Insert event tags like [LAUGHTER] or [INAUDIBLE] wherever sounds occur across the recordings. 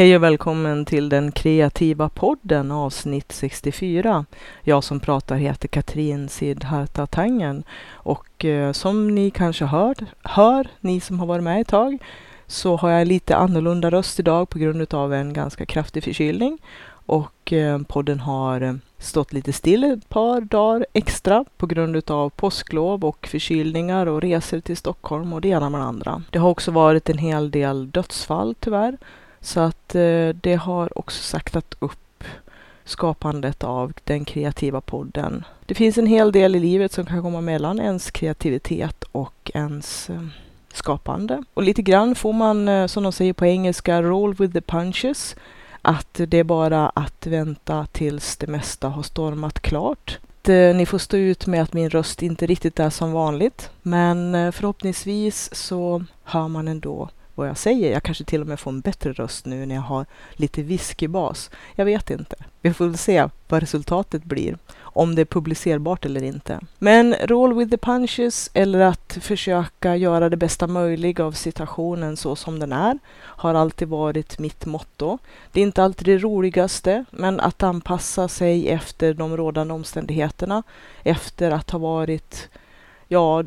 Hej och välkommen till den kreativa podden avsnitt 64. Jag som pratar heter Katrin Sidharta Tangen och eh, som ni kanske hör, hör, ni som har varit med ett tag, så har jag lite annorlunda röst idag på grund av en ganska kraftig förkylning och eh, podden har eh, stått lite still ett par dagar extra på grund av påsklov och förkylningar och resor till Stockholm och det ena med det andra. Det har också varit en hel del dödsfall tyvärr så att eh, det har också saktat upp skapandet av den kreativa podden. Det finns en hel del i livet som kan komma mellan ens kreativitet och ens eh, skapande. Och lite grann får man, eh, som de säger på engelska, roll with the punches. Att det är bara att vänta tills det mesta har stormat klart. Eh, ni får stå ut med att min röst inte riktigt är som vanligt. Men eh, förhoppningsvis så hör man ändå vad jag säger. Jag kanske till och med får en bättre röst nu när jag har lite whiskybas. Jag vet inte. Vi får väl se vad resultatet blir. Om det är publicerbart eller inte. Men roll with the punches eller att försöka göra det bästa möjliga av situationen så som den är har alltid varit mitt motto. Det är inte alltid det roligaste, men att anpassa sig efter de rådande omständigheterna efter att ha varit, ja,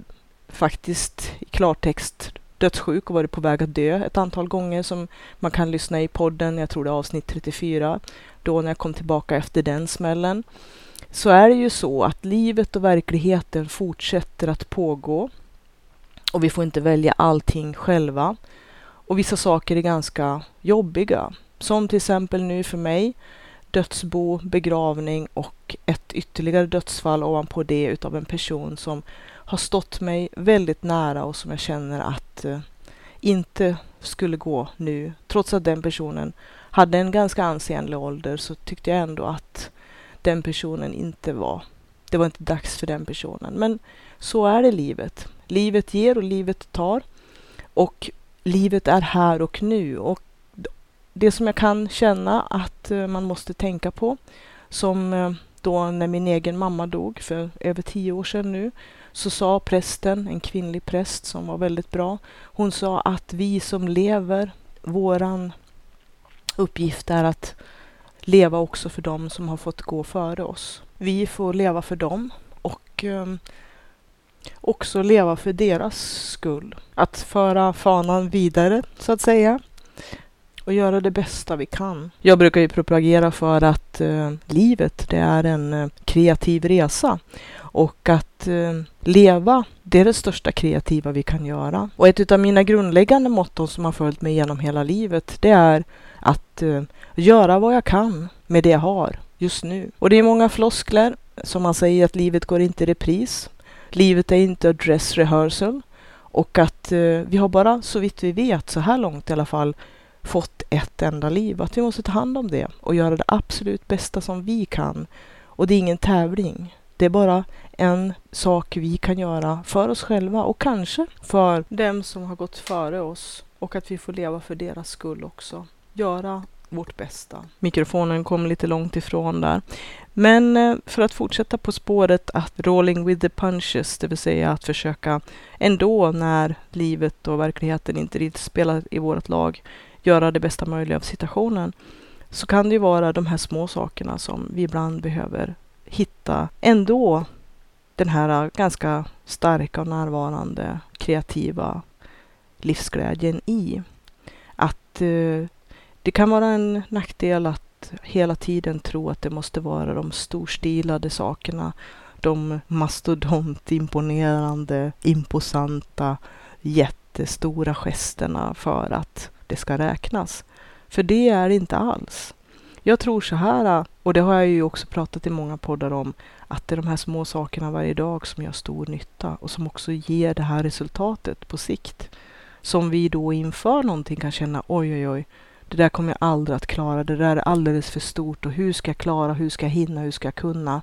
faktiskt i klartext dödssjuk och varit på väg att dö ett antal gånger som man kan lyssna i podden, jag tror det är avsnitt 34, då när jag kom tillbaka efter den smällen. Så är det ju så att livet och verkligheten fortsätter att pågå och vi får inte välja allting själva. Och vissa saker är ganska jobbiga, som till exempel nu för mig dödsbo, begravning och ett ytterligare dödsfall ovanpå det utav en person som har stått mig väldigt nära och som jag känner att eh, inte skulle gå nu. Trots att den personen hade en ganska ansenlig ålder så tyckte jag ändå att den personen inte var, det var inte dags för den personen. Men så är det livet. Livet ger och livet tar. Och livet är här och nu. Och det som jag kan känna att eh, man måste tänka på, som eh, då när min egen mamma dog för över tio år sedan nu, så sa prästen, en kvinnlig präst som var väldigt bra, hon sa att vi som lever, våran uppgift är att leva också för dem som har fått gå före oss. Vi får leva för dem och eh, också leva för deras skull. Att föra fanan vidare, så att säga och göra det bästa vi kan. Jag brukar ju propagera för att eh, livet, det är en eh, kreativ resa och att eh, leva, det är det största kreativa vi kan göra. Och ett av mina grundläggande motton som har följt mig genom hela livet, det är att eh, göra vad jag kan med det jag har just nu. Och det är många floskler som man säger att livet går inte i repris. Livet är inte a dress rehearsal och att eh, vi har bara, så vitt vi vet, så här långt i alla fall, fått ett enda liv. Att vi måste ta hand om det och göra det absolut bästa som vi kan. Och det är ingen tävling. Det är bara en sak vi kan göra för oss själva och kanske för dem som har gått före oss och att vi får leva för deras skull också. Göra vårt bästa. Mikrofonen kom lite långt ifrån där. Men eh, för att fortsätta på spåret att rolling with the punches, det vill säga att försöka ändå när livet och verkligheten inte riktigt spelar i vårt lag, göra det bästa möjliga av situationen, så kan det ju vara de här små sakerna som vi ibland behöver hitta ändå den här ganska starka och närvarande kreativa livsglädjen i. Att eh, det kan vara en nackdel att hela tiden tro att det måste vara de storstilade sakerna, de mastodontimponerande, imposanta, jättestora gesterna för att det ska räknas. För det är inte alls. Jag tror så här, och det har jag ju också pratat i många poddar om, att det är de här små sakerna varje dag som gör stor nytta och som också ger det här resultatet på sikt. Som vi då inför någonting kan känna, oj oj oj, det där kommer jag aldrig att klara, det där är alldeles för stort och hur ska jag klara, hur ska jag hinna, hur ska jag kunna?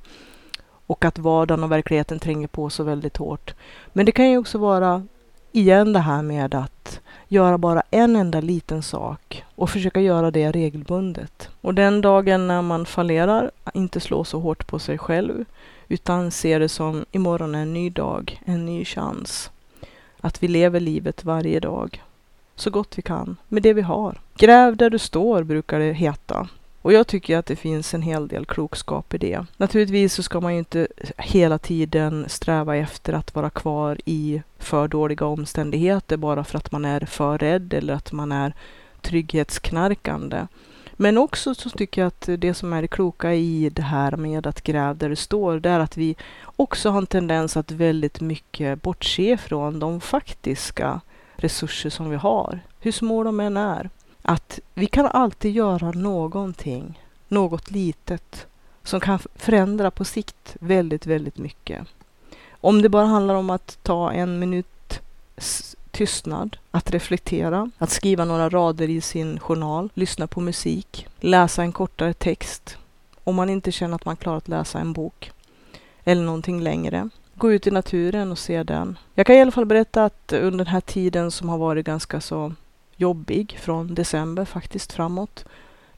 Och att vardagen och verkligheten tränger på så väldigt hårt. Men det kan ju också vara igen det här med att göra bara en enda liten sak och försöka göra det regelbundet. Och den dagen när man fallerar, inte slå så hårt på sig själv utan se det som imorgon är en ny dag, en ny chans. Att vi lever livet varje dag så gott vi kan med det vi har. Gräv där du står brukar det heta. Och jag tycker att det finns en hel del klokskap i det. Naturligtvis så ska man ju inte hela tiden sträva efter att vara kvar i för dåliga omständigheter bara för att man är för rädd eller att man är trygghetsknarkande. Men också så tycker jag att det som är det kloka i det här med att gräva där det står, det är att vi också har en tendens att väldigt mycket bortse från de faktiska resurser som vi har, hur små de än är. Att vi kan alltid göra någonting, något litet, som kan förändra på sikt väldigt, väldigt mycket. Om det bara handlar om att ta en minut tystnad, att reflektera, att skriva några rader i sin journal, lyssna på musik, läsa en kortare text, om man inte känner att man klarar att läsa en bok eller någonting längre. Gå ut i naturen och se den. Jag kan i alla fall berätta att under den här tiden som har varit ganska så jobbig från december faktiskt framåt,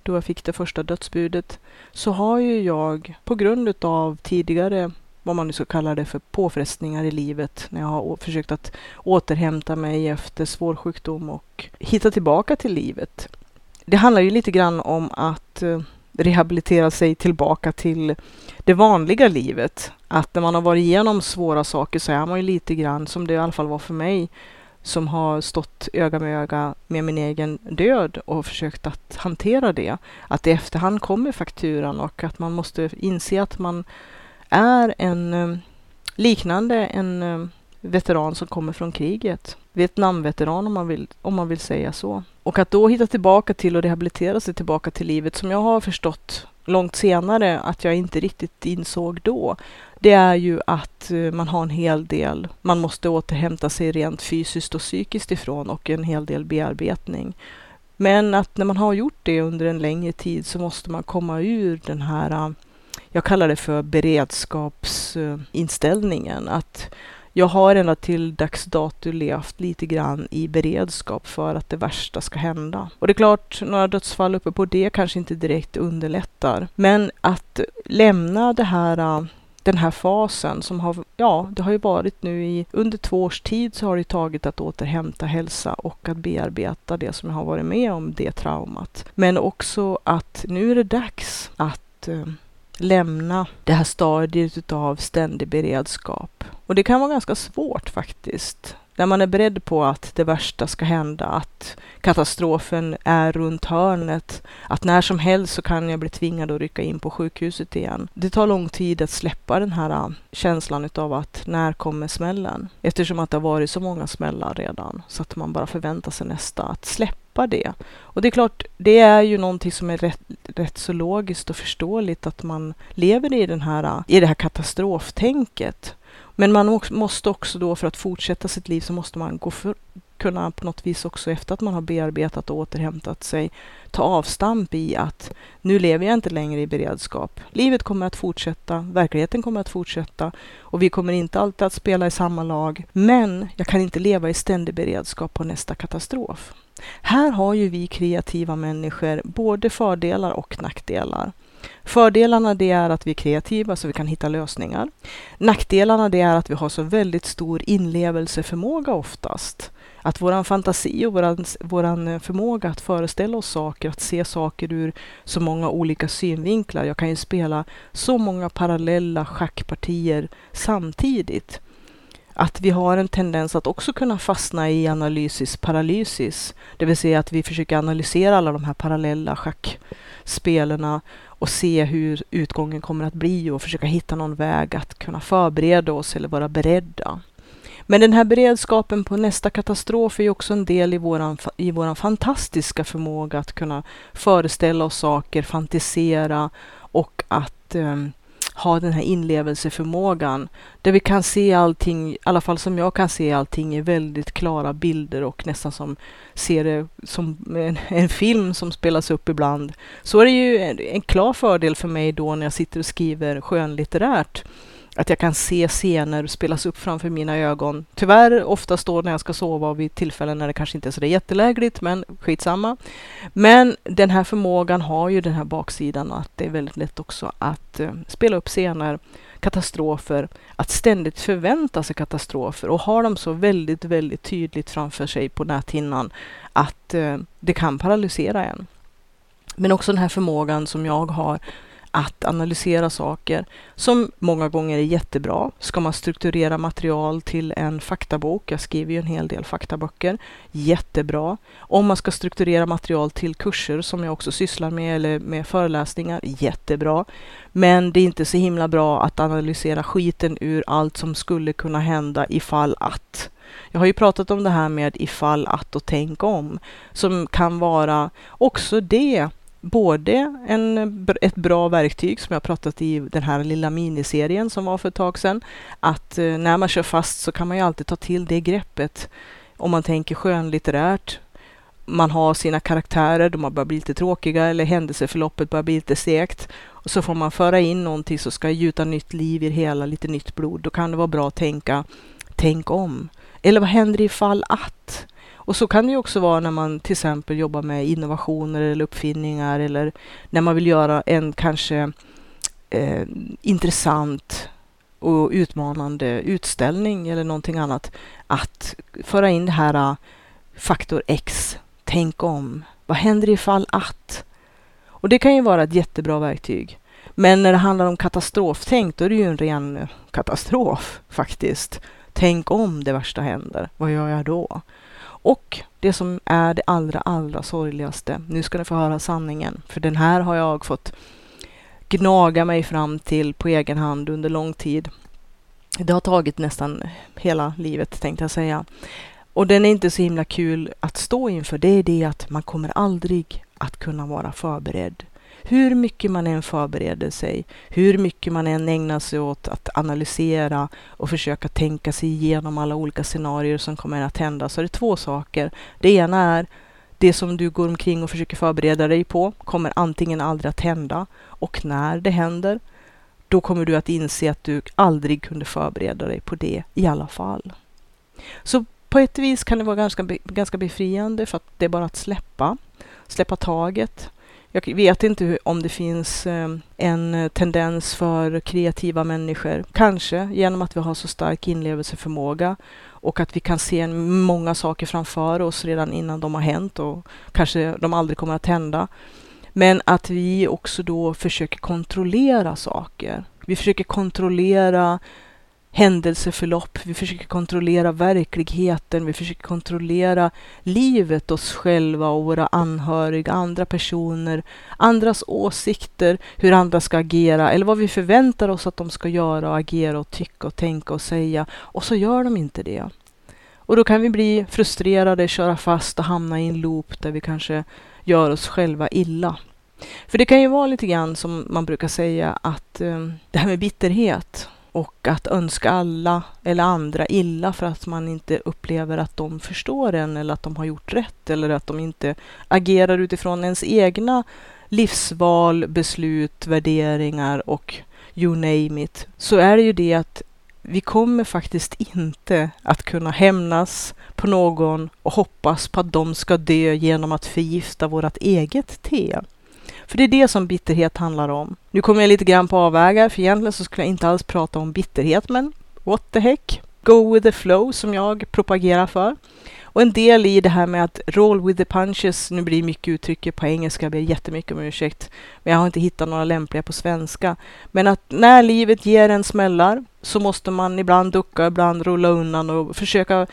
då jag fick det första dödsbudet, så har ju jag på grund av tidigare vad man nu ska kalla det för påfrestningar i livet när jag har försökt att återhämta mig efter svår sjukdom och hitta tillbaka till livet. Det handlar ju lite grann om att eh, rehabilitera sig tillbaka till det vanliga livet. Att när man har varit igenom svåra saker så är man ju lite grann, som det i alla fall var för mig, som har stått öga med öga med min egen död och försökt att hantera det. Att i efterhand kommer fakturan och att man måste inse att man är en eh, liknande en eh, veteran som kommer från kriget. Vietnamveteran om man, vill, om man vill säga så. Och att då hitta tillbaka till och rehabilitera sig tillbaka till livet som jag har förstått långt senare att jag inte riktigt insåg då. Det är ju att eh, man har en hel del man måste återhämta sig rent fysiskt och psykiskt ifrån och en hel del bearbetning. Men att när man har gjort det under en längre tid så måste man komma ur den här eh, jag kallar det för beredskapsinställningen. Att jag har ända till dags dato levt lite grann i beredskap för att det värsta ska hända. Och det är klart, några dödsfall uppe på det kanske inte direkt underlättar. Men att lämna det här den här fasen som har, ja, det har ju varit nu i under två års tid så har det tagit att återhämta hälsa och att bearbeta det som jag har varit med om, det traumat. Men också att nu är det dags att eh, lämna det här stadiet av ständig beredskap. Och det kan vara ganska svårt faktiskt. När man är beredd på att det värsta ska hända, att katastrofen är runt hörnet, att när som helst så kan jag bli tvingad att rycka in på sjukhuset igen. Det tar lång tid att släppa den här äh, känslan utav att när kommer smällen? Eftersom att det har varit så många smällar redan så att man bara förväntar sig nästa. Att släppa det. Och det är klart, det är ju någonting som är rätt, rätt så logiskt och förståeligt att man lever i, den här, äh, i det här katastroftänket. Men man måste också då för att fortsätta sitt liv så måste man gå för, kunna på något vis också efter att man har bearbetat och återhämtat sig ta avstamp i att nu lever jag inte längre i beredskap. Livet kommer att fortsätta, verkligheten kommer att fortsätta och vi kommer inte alltid att spela i samma lag. Men jag kan inte leva i ständig beredskap på nästa katastrof. Här har ju vi kreativa människor både fördelar och nackdelar. Fördelarna det är att vi är kreativa så vi kan hitta lösningar. Nackdelarna det är att vi har så väldigt stor inlevelseförmåga oftast. Att våran fantasi och våran, våran förmåga att föreställa oss saker, att se saker ur så många olika synvinklar. Jag kan ju spela så många parallella schackpartier samtidigt att vi har en tendens att också kunna fastna i analysis paralysis. Det vill säga att vi försöker analysera alla de här parallella schackspelarna och se hur utgången kommer att bli och försöka hitta någon väg att kunna förbereda oss eller vara beredda. Men den här beredskapen på nästa katastrof är ju också en del i våran, i våran fantastiska förmåga att kunna föreställa oss saker, fantisera och att um, ha den här inlevelseförmågan där vi kan se allting, i alla fall som jag kan se allting i väldigt klara bilder och nästan som ser det som en, en, film som spelas upp ibland. Så är det ju en, en klar fördel för mig då när jag sitter och skriver skönlitterärt att jag kan se scener spelas upp framför mina ögon. Tyvärr oftast då när jag ska sova och vid tillfällen när det kanske inte är så där jättelägligt, men skitsamma. Men den här förmågan har ju den här baksidan att det är väldigt lätt också att eh, spela upp scener katastrofer att ständigt förvänta sig katastrofer och ha dem så väldigt, väldigt tydligt framför sig på näthinnan att eh, det kan paralysera en. Men också den här förmågan som jag har att analysera saker som många gånger är jättebra. Ska man strukturera material till en faktabok, jag skriver ju en hel del faktaböcker, jättebra. Om man ska strukturera material till kurser som jag också sysslar med eller med föreläsningar, jättebra. Men det är inte så himla bra att analysera skiten ur allt som skulle kunna hända ifall att. Jag har ju pratat om det här med ifall att och tänk om, som kan vara också det både en, ett bra verktyg som jag pratat i den här lilla miniserien som var för ett tag sedan. Att eh, när man kör fast så kan man ju alltid ta till det greppet. Om man tänker skönlitterärt. Man har sina karaktärer, de har börjat bli lite tråkiga eller händelseförloppet börjar bli lite segt. Och så får man föra in någonting som ska gjuta nytt liv i det hela, lite nytt blod. Då kan det vara bra att tänka, tänk om. Eller vad händer ifall att? Och så kan det ju också vara när man till exempel jobbar med innovationer eller uppfinningar eller när man vill göra en kanske eh, intressant och utmanande utställning eller någonting annat. Att föra in det här ah, faktor X, tänk om. Vad händer ifall att? Och det kan ju vara ett jättebra verktyg. Men när det handlar om katastroftänk, då är det ju en ren katastrof faktiskt. Tänk om det värsta händer, vad gör jag då? Och det som är det allra, allra sorgligaste, nu ska ni få höra sanningen, för den här har jag fått gnaga mig fram till på egen hand under lång tid. Det har tagit nästan hela livet tänkte jag säga. Och den är inte så himla kul att stå inför. Det är det att man kommer aldrig att kunna vara förberedd hur mycket man än förbereder sig, hur mycket man än ägnar sig åt att analysera och försöka tänka sig igenom alla olika scenarier som kommer att hända, så är det två saker. Det ena är det som du går omkring och försöker förbereda dig på kommer antingen aldrig att hända och när det händer, då kommer du att inse att du aldrig kunde förbereda dig på det i alla fall. Så på ett vis kan det vara ganska, ganska befriande för att det är bara att släppa, släppa taget jag vet inte om det finns ehm, en eh, tendens för kreativa människor, kanske genom att vi har så stark inlevelseförmåga och att vi kan se många saker framför oss redan innan de har hänt och kanske de aldrig kommer att hända. Men att vi också då försöker kontrollera saker. Vi försöker kontrollera händelseförlopp, vi försöker kontrollera verkligheten, vi försöker kontrollera livet, oss själva och våra anhöriga, andra personer, andras åsikter, hur andra ska agera eller vad vi förväntar oss att de ska göra och agera och tycka och tänka och säga. Och så gör de inte det. Och då kan vi bli frustrerade, köra fast och hamna i en loop där vi kanske gör oss själva illa. För det kan ju vara lite grann som man brukar säga att eh, det här med bitterhet, och att önska alla eller andra illa för att man inte upplever att de förstår en eller att de har gjort rätt eller att de inte agerar utifrån ens egna livsval, beslut, värderingar och you name it, så är det ju det att vi kommer faktiskt inte att kunna hämnas på någon och hoppas på att de ska dö genom att förgifta vårt eget te. För det är det som bitterhet handlar om. Nu kommer jag lite grann på avvägar, för egentligen så skulle jag inte alls prata om bitterhet, men what the heck? Go with the flow som jag propagerar för. Och en del i det här med att roll with the punches, nu blir mycket uttrycket på engelska, jag ber jättemycket om ursäkt, men jag har inte hittat några lämpliga på svenska. Men att när livet ger en smällar så måste man ibland ducka, ibland rulla undan och försöka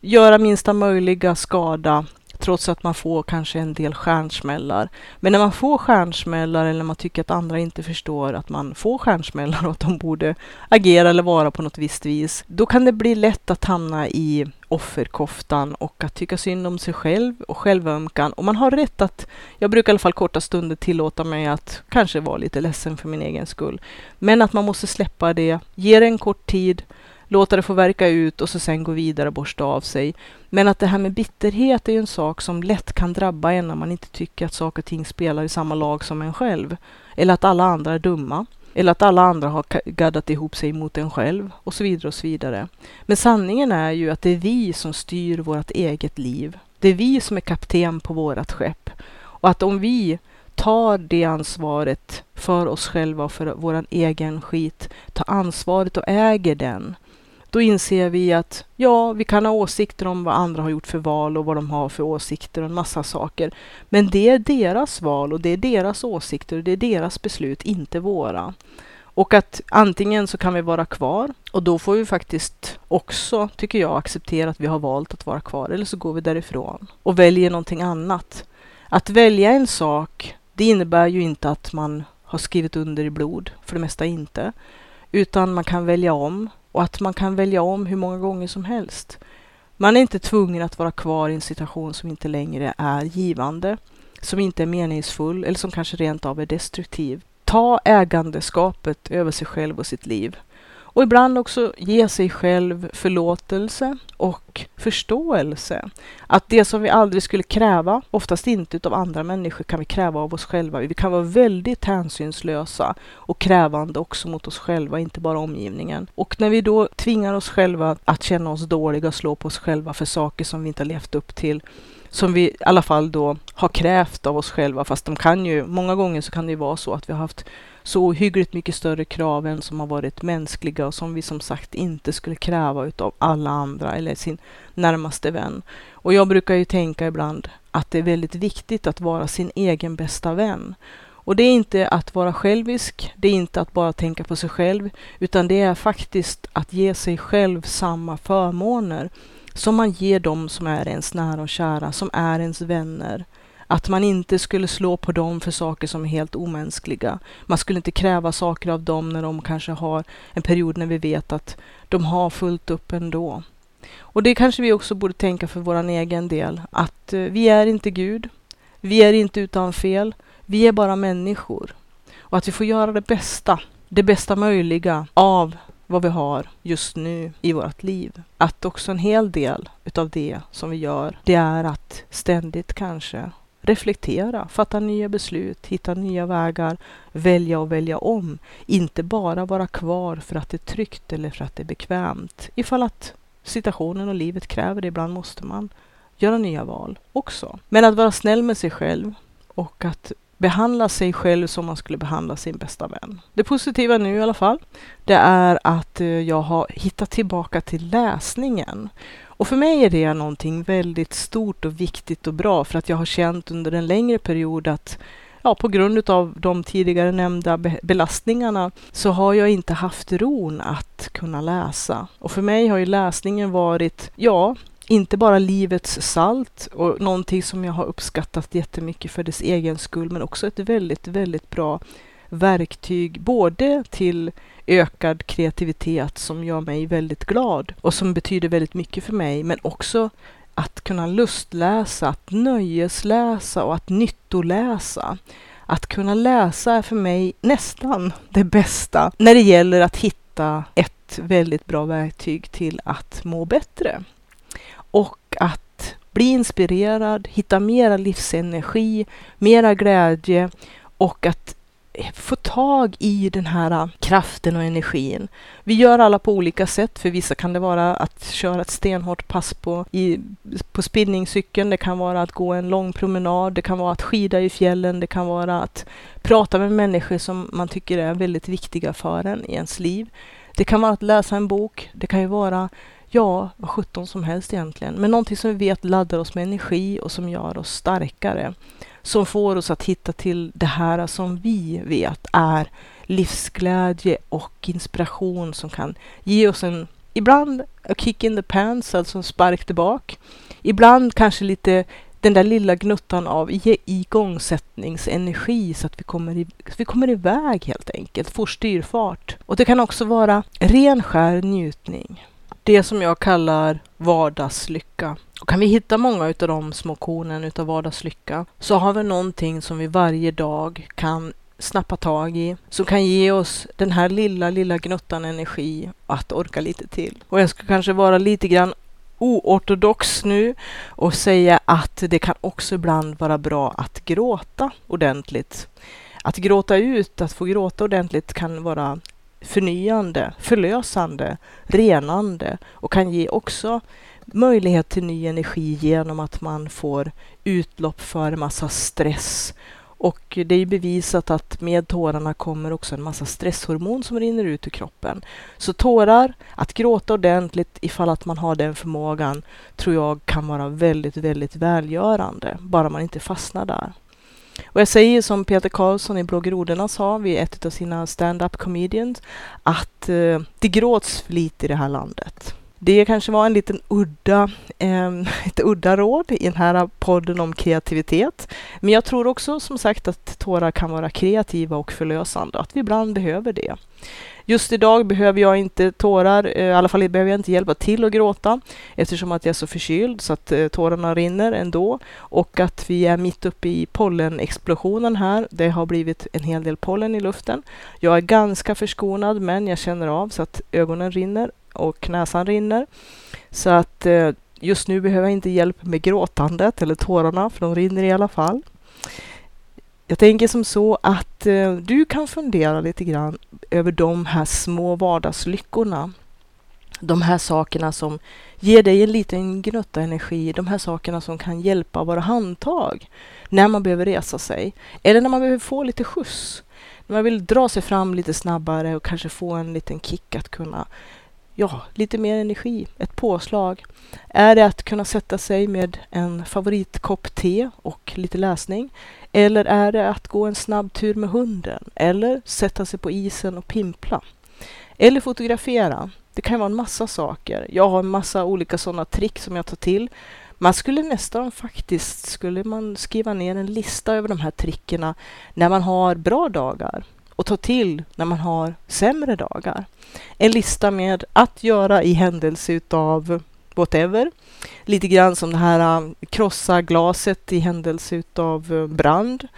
göra minsta möjliga skada trots att man får kanske en del stjärnsmällar. Men när man får stjärnsmällar eller när man tycker att andra inte förstår att man får stjärnsmällar och att de borde agera eller vara på något visst vis, då kan det bli lätt att hamna i offerkoftan och att tycka synd om sig själv och självömkan. Och man har rätt att, jag brukar i alla fall korta stunder tillåta mig att kanske vara lite ledsen för min egen skull. Men att man måste släppa det, ge det en kort tid, låta det få verka ut och så sen gå vidare och borsta av sig. Men att det här med bitterhet är ju en sak som lätt kan drabba en när man inte tycker att saker och ting spelar i samma lag som en själv. Eller att alla andra är dumma. Eller att alla andra har gaddat ihop sig mot en själv och så vidare och så vidare. Men sanningen är ju att det är vi som styr vårt eget liv. Det är vi som är kapten på vårt skepp. Och att om vi tar det ansvaret för oss själva och för vår egen skit, tar ansvaret och äger den, då inser vi att ja, vi kan ha åsikter om vad andra har gjort för val och vad de har för åsikter och en massa saker. Men det är deras val och det är deras åsikter och det är deras beslut, inte våra. Och att antingen så kan vi vara kvar och då får vi faktiskt också, tycker jag, acceptera att vi har valt att vara kvar eller så går vi därifrån och väljer någonting annat. Att välja en sak, det innebär ju inte att man har skrivit under i blod, för det mesta inte, utan man kan välja om och att man kan välja om hur många gånger som helst. Man är inte tvungen att vara kvar i en situation som inte längre är givande, som inte är meningsfull eller som kanske rent av är destruktiv. Ta ägandeskapet över sig själv och sitt liv. Och ibland också ge sig själv förlåtelse och förståelse. Att det som vi aldrig skulle kräva, oftast inte utav andra människor, kan vi kräva av oss själva. Vi kan vara väldigt hänsynslösa och krävande också mot oss själva, inte bara omgivningen. Och när vi då tvingar oss själva att känna oss dåliga och slå på oss själva för saker som vi inte har levt upp till, som vi i alla fall då har krävt av oss själva, fast de kan ju, många gånger så kan det ju vara så att vi har haft så ohyggligt mycket större krav än som har varit mänskliga och som vi som sagt inte skulle kräva utav alla andra eller sin närmaste vän. Och jag brukar ju tänka ibland att det är väldigt viktigt att vara sin egen bästa vän. Och det är inte att vara självisk, det är inte att bara tänka på sig själv, utan det är faktiskt att ge sig själv samma förmåner som man ger dem som är ens nära och kära, som är ens vänner. Att man inte skulle slå på dem för saker som är helt omänskliga. Man skulle inte kräva saker av dem när de kanske har en period när vi vet att de har fullt upp ändå. Och det kanske vi också borde tänka för vår egen del, att eh, vi är inte Gud. Vi är inte utan fel. Vi är bara människor. Och att vi får göra det bästa, det bästa möjliga av vad vi har just nu i vårt liv. Att också en hel del utav det som vi gör, det är att ständigt kanske reflektera, fatta nya beslut, hitta nya vägar, välja och välja om. Inte bara vara kvar för att det är tryggt eller för att det är bekvämt. Ifall att situationen och livet kräver det, ibland måste man göra nya val också. Men att vara snäll med sig själv och att behandla sig själv som man skulle behandla sin bästa vän. Det positiva nu i alla fall, det är att eh, jag har hittat tillbaka till läsningen. Och för mig är det någonting väldigt stort och viktigt och bra för att jag har känt under en längre period att ja, på grund av de tidigare nämnda belastningarna så har jag inte haft ron att kunna läsa. Och för mig har ju läsningen varit, ja, inte bara livets salt och någonting som jag har uppskattat jättemycket för dess egen skull, men också ett väldigt, väldigt bra verktyg både till ökad kreativitet som gör mig väldigt glad och som betyder väldigt mycket för mig, men också att kunna lustläsa, att nöjesläsa och att nyttoläsa. Att kunna läsa är för mig nästan det bästa när det gäller att hitta ett väldigt bra verktyg till att må bättre. Och att bli inspirerad, hitta mera livsenergi, mera glädje och att få tag i den här äh, kraften och energin. Vi gör alla på olika sätt. För vissa kan det vara att köra ett stenhårt pass på, i, på spinningcykeln. Det kan vara att gå en lång promenad. Det kan vara att skida i fjällen. Det kan vara att prata med människor som man tycker är väldigt viktiga för en i ens liv. Det kan vara att läsa en bok. Det kan ju vara ja, vad sjutton som helst egentligen. Men någonting som vi vet laddar oss med energi och som gör oss starkare som får oss att hitta till det här som vi vet är livsglädje och inspiration som kan ge oss en, ibland a kick in the pants, alltså en spark tillbaka. Ibland kanske lite den där lilla gnuttan av igångsättningsenergi så att vi kommer, i, vi kommer iväg helt enkelt, får styrfart. Och det kan också vara ren skär njutning. Det som jag kallar vardagslycka. Och kan vi hitta många av de små kornen utav vardagslycka så har vi någonting som vi varje dag kan snappa tag i, som kan ge oss den här lilla, lilla gnuttan energi att orka lite till. Och jag ska kanske vara lite grann oortodox nu och säga att det kan också ibland vara bra att gråta ordentligt. Att gråta ut, att få gråta ordentligt kan vara förnyande, förlösande, renande och kan ge också möjlighet till ny energi genom att man får utlopp för massa stress Och det är ju bevisat att med tårarna kommer också en massa stresshormon som rinner ut ur kroppen. Så tårar, att gråta ordentligt ifall att man har den förmågan, tror jag kan vara väldigt, väldigt välgörande, bara man inte fastnar där. Och jag säger som Peter Karlsson i Bloggeroderna sa vid ett av sina stand-up comedians, att eh, det gråts för lite i det här landet. Det kanske var en liten udda, eh, [LAUGHS] ett udda råd i den här podden om kreativitet. Men jag tror också som sagt att tårar kan vara kreativa och förlösande, att vi ibland behöver det. Just idag behöver jag inte tårar, eh, i alla fall behöver jag inte hjälpa till att gråta eftersom att jag är så förkyld så att eh, tårarna rinner ändå och att vi är mitt uppe i pollenexplosionen här. Det har blivit en hel del pollen i luften. Jag är ganska förskonad men jag känner av så att ögonen rinner och näsan rinner. Så att eh, just nu behöver jag inte hjälp med gråtandet eller tårarna för de rinner i alla fall. Jag tänker som så att eh, du kan fundera lite grann över de här små vardagslyckorna. De här sakerna som ger dig en liten gnutta energi, de här sakerna som kan hjälpa våra handtag när man behöver resa sig eller när man behöver få lite skjuts. När man vill dra sig fram lite snabbare och kanske få en liten kick att kunna ja, lite mer energi, ett påslag. Är det att kunna sätta sig med en favoritkopp te och lite läsning? Eller är det att gå en snabb tur med hunden? Eller sätta sig på isen och pimpla? Eller fotografera? Det kan vara en massa saker. Jag har en massa olika sådana trick som jag tar till. Man skulle nästan faktiskt, skulle man skriva ner en lista över de här trickerna när man har bra dagar och ta till när man har sämre dagar. En lista med att göra i händelse utav whatever. Lite grann som det här äh, krossa glaset i händelse utav äh, brand.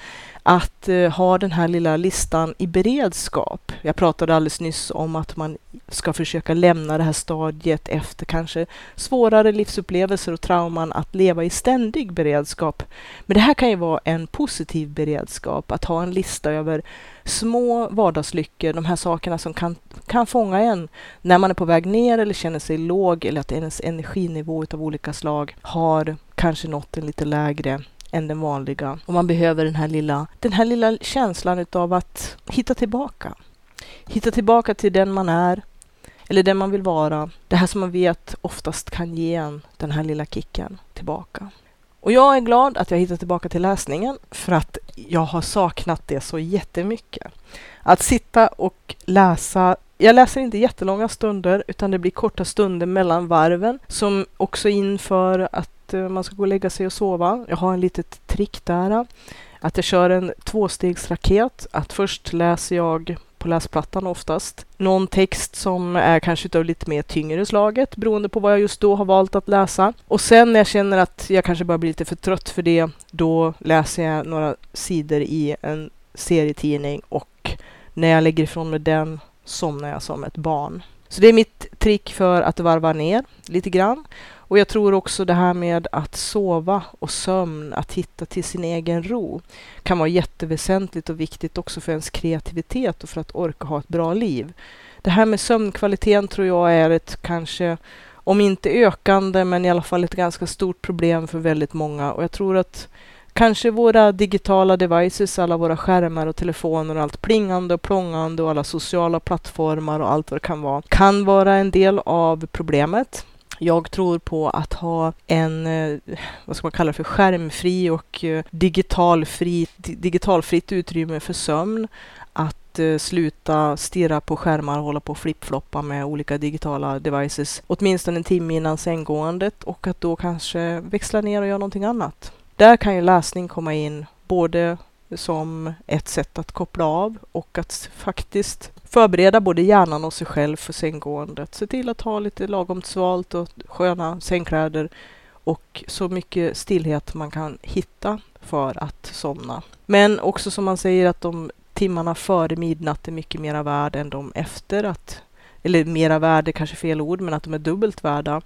Att eh, ha den här lilla listan i beredskap. Jag pratade alldeles nyss om att man ska försöka lämna det här stadiet efter kanske svårare livsupplevelser och trauman att leva i ständig beredskap. Men det här kan ju vara en positiv beredskap, att ha en lista över små vardagslyckor, de här sakerna som kan, kan fånga en när man är på väg ner eller känner sig låg eller att ens energinivå av olika slag har kanske nått en lite lägre än den vanliga. Och man behöver den här lilla, den här lilla känslan utav att hitta tillbaka. Hitta tillbaka till den man är, eller den man vill vara. Det här som man vet oftast kan ge en den här lilla kicken tillbaka. Och jag är glad att jag hittat tillbaka till läsningen för att jag har saknat det så jättemycket. Att sitta och läsa jag läser inte jättelånga stunder utan det blir korta stunder mellan varven som också inför att Eh, man ska gå och lägga sig och sova. Jag har en litet trick där. Eh, att jag kör en tvåstegsraket. Att först läser jag på läsplattan oftast. Någon text som är kanske utav lite mer tyngre slaget beroende på vad jag just då har valt att läsa. Och sen när jag känner att jag kanske börjar bli lite för trött för det, då läser jag några sidor i en serietidning och när jag lägger ifrån mig den somnar jag som ett barn. Så det är mitt trick för att varva ner lite grann. Och jag tror också det här med att sova och sömn, att hitta till sin egen ro, kan vara jätteväsentligt och viktigt också för ens kreativitet och för att orka ha ett bra liv. Det här med sömnkvaliteten tror jag är ett kanske, om inte ökande, men i alla fall ett ganska stort problem för väldigt många. Och jag tror att Kanske våra digitala devices, alla våra skärmar och telefoner och allt plingande och plångande och alla sociala plattformar och allt vad det kan vara, kan vara en del av problemet. Jag tror på att ha en, eh, vad ska man kalla det för, skärmfri och eh, digitalfri, digitalfritt utrymme för sömn. Att eh, sluta stirra på skärmar och hålla på och flippfloppa med olika digitala devices åtminstone en timme innan sänggåendet och att då kanske växla ner och göra någonting annat. Där kan ju läsning komma in både som ett sätt att koppla av och att faktiskt förbereda både hjärnan och sig själv för sänggåendet. Se till att ha lite lagom svalt och sköna sängkläder och så mycket stillhet man kan hitta för att somna. Men också som man säger att de timmarna före midnatt är mycket mera värda än de efter att, eller mera värde kanske fel ord, men att de är dubbelt värda.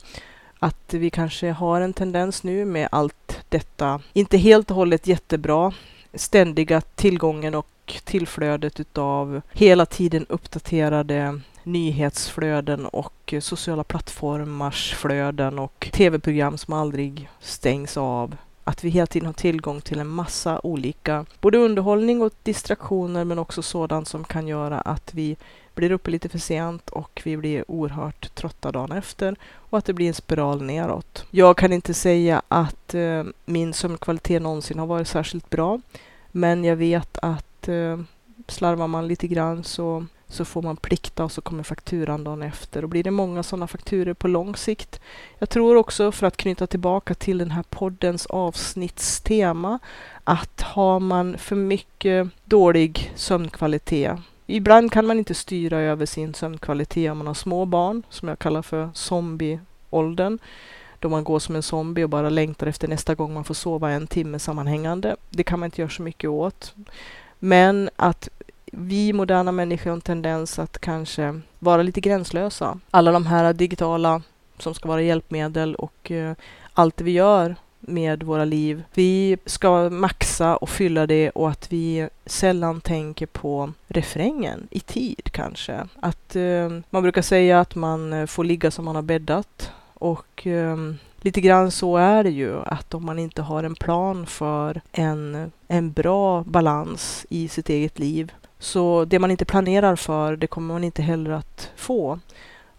Att vi kanske har en tendens nu med allt detta, inte helt och hållet jättebra, ständiga tillgången och tillflödet utav hela tiden uppdaterade nyhetsflöden och sociala plattformars flöden och tv-program som aldrig stängs av. att vi hela tiden har tillgång till en massa olika, både underhållning och distraktioner, men också sådant som kan göra att vi blir uppe lite för sent och vi blir oerhört trötta dagen efter och att det blir en spiral neråt. Jag kan inte säga att eh, min sömnkvalitet någonsin har varit särskilt bra, men jag vet att eh, slarvar man lite grann så så får man plikta och så kommer fakturan dagen efter. Och blir det många sådana fakturer på lång sikt. Jag tror också, för att knyta tillbaka till den här poddens avsnittstema, att har man för mycket dålig sömnkvalitet Ibland kan man inte styra över sin sömnkvalitet om man har små barn, som jag kallar för zombieåldern. Då man går som en zombie och bara längtar efter nästa gång man får sova en timme sammanhängande. Det kan man inte göra så mycket åt. Men att vi moderna människor har en tendens att kanske vara lite gränslösa. Alla de här digitala som ska vara hjälpmedel och eh, allt det vi gör med våra liv. Vi ska maxa och fylla det och att vi sällan tänker på refrängen i tid kanske. Att eh, man brukar säga att man eh, får ligga som man har bäddat och eh, lite grann så är det ju att om man inte har en plan för en, en bra balans i sitt eget liv så det man inte planerar för, det kommer man inte heller att få.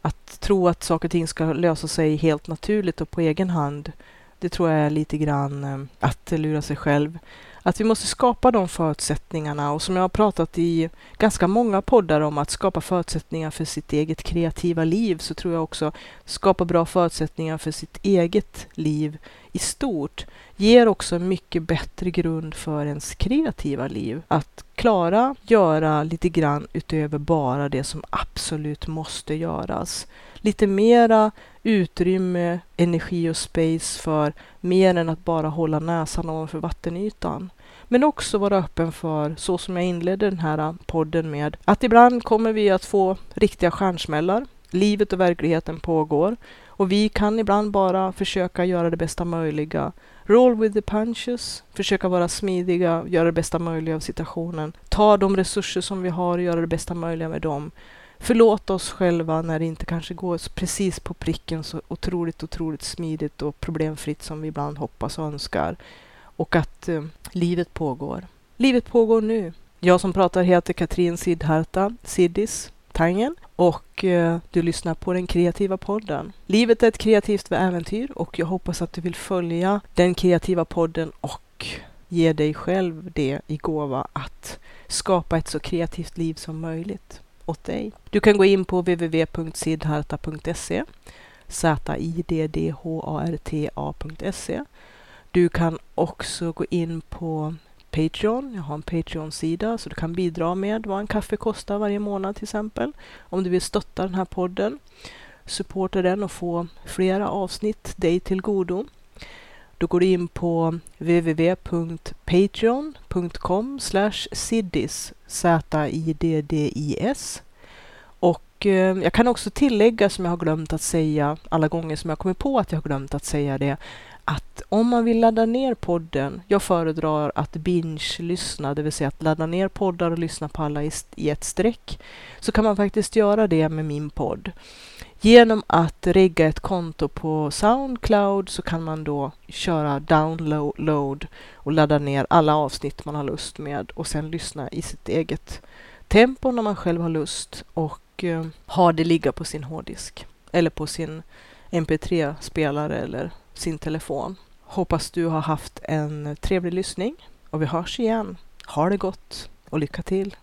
Att tro att saker och ting ska lösa sig helt naturligt och på egen hand, det tror jag är lite grann eh, att lura sig själv. Att vi måste skapa de förutsättningarna och som jag har pratat i ganska många poddar om att skapa förutsättningar för sitt eget kreativa liv så tror jag också skapa bra förutsättningar för sitt eget liv i stort ger också en mycket bättre grund för ens kreativa liv. Att klara göra lite grann utöver bara det som absolut måste göras. Lite mera utrymme, energi och space för mer än att bara hålla näsan ovanför vattenytan. Men också vara öppen för, så som jag inledde den här podden med, att ibland kommer vi att få riktiga stjärnsmällar. Livet och verkligheten pågår och vi kan ibland bara försöka göra det bästa möjliga. Roll with the punches, försöka vara smidiga, göra det bästa möjliga av situationen. Ta de resurser som vi har och göra det bästa möjliga med dem. Förlåta oss själva när det inte kanske går precis på pricken så otroligt, otroligt smidigt och problemfritt som vi ibland hoppas och önskar. Och att eh, livet pågår. Livet pågår nu. Jag som pratar heter Katrin Sidharta, Siddis Tangen och eh, du lyssnar på den kreativa podden. Livet är ett kreativt äventyr och jag hoppas att du vill följa den kreativa podden och ge dig själv det i gåva att skapa ett så kreativt liv som möjligt åt dig. Du kan gå in på www.sidharta.se Z-I-D-D-H-A-R-T-A.se du kan också gå in på Patreon. Jag har en Patreon-sida så du kan bidra med vad en kaffe kostar varje månad till exempel. Om du vill stötta den här podden, supporta den och få flera avsnitt dig till godo. Då går du in på www.patreon.com siddis Z-I-D-D-I-S och eh, jag kan också tillägga som jag har glömt att säga alla gånger som jag kommer på att jag har glömt att säga det att om man vill ladda ner podden, jag föredrar att binge-lyssna, det vill säga att ladda ner poddar och lyssna på alla i ett streck, så kan man faktiskt göra det med min podd. Genom att regga ett konto på Soundcloud så kan man då köra download och ladda ner alla avsnitt man har lust med och sen lyssna i sitt eget tempo när man själv har lust och eh, ha det ligga på sin hårddisk eller på sin mp3-spelare eller sin telefon. Hoppas du har haft en trevlig lyssning och vi hörs igen. Ha det gott och lycka till!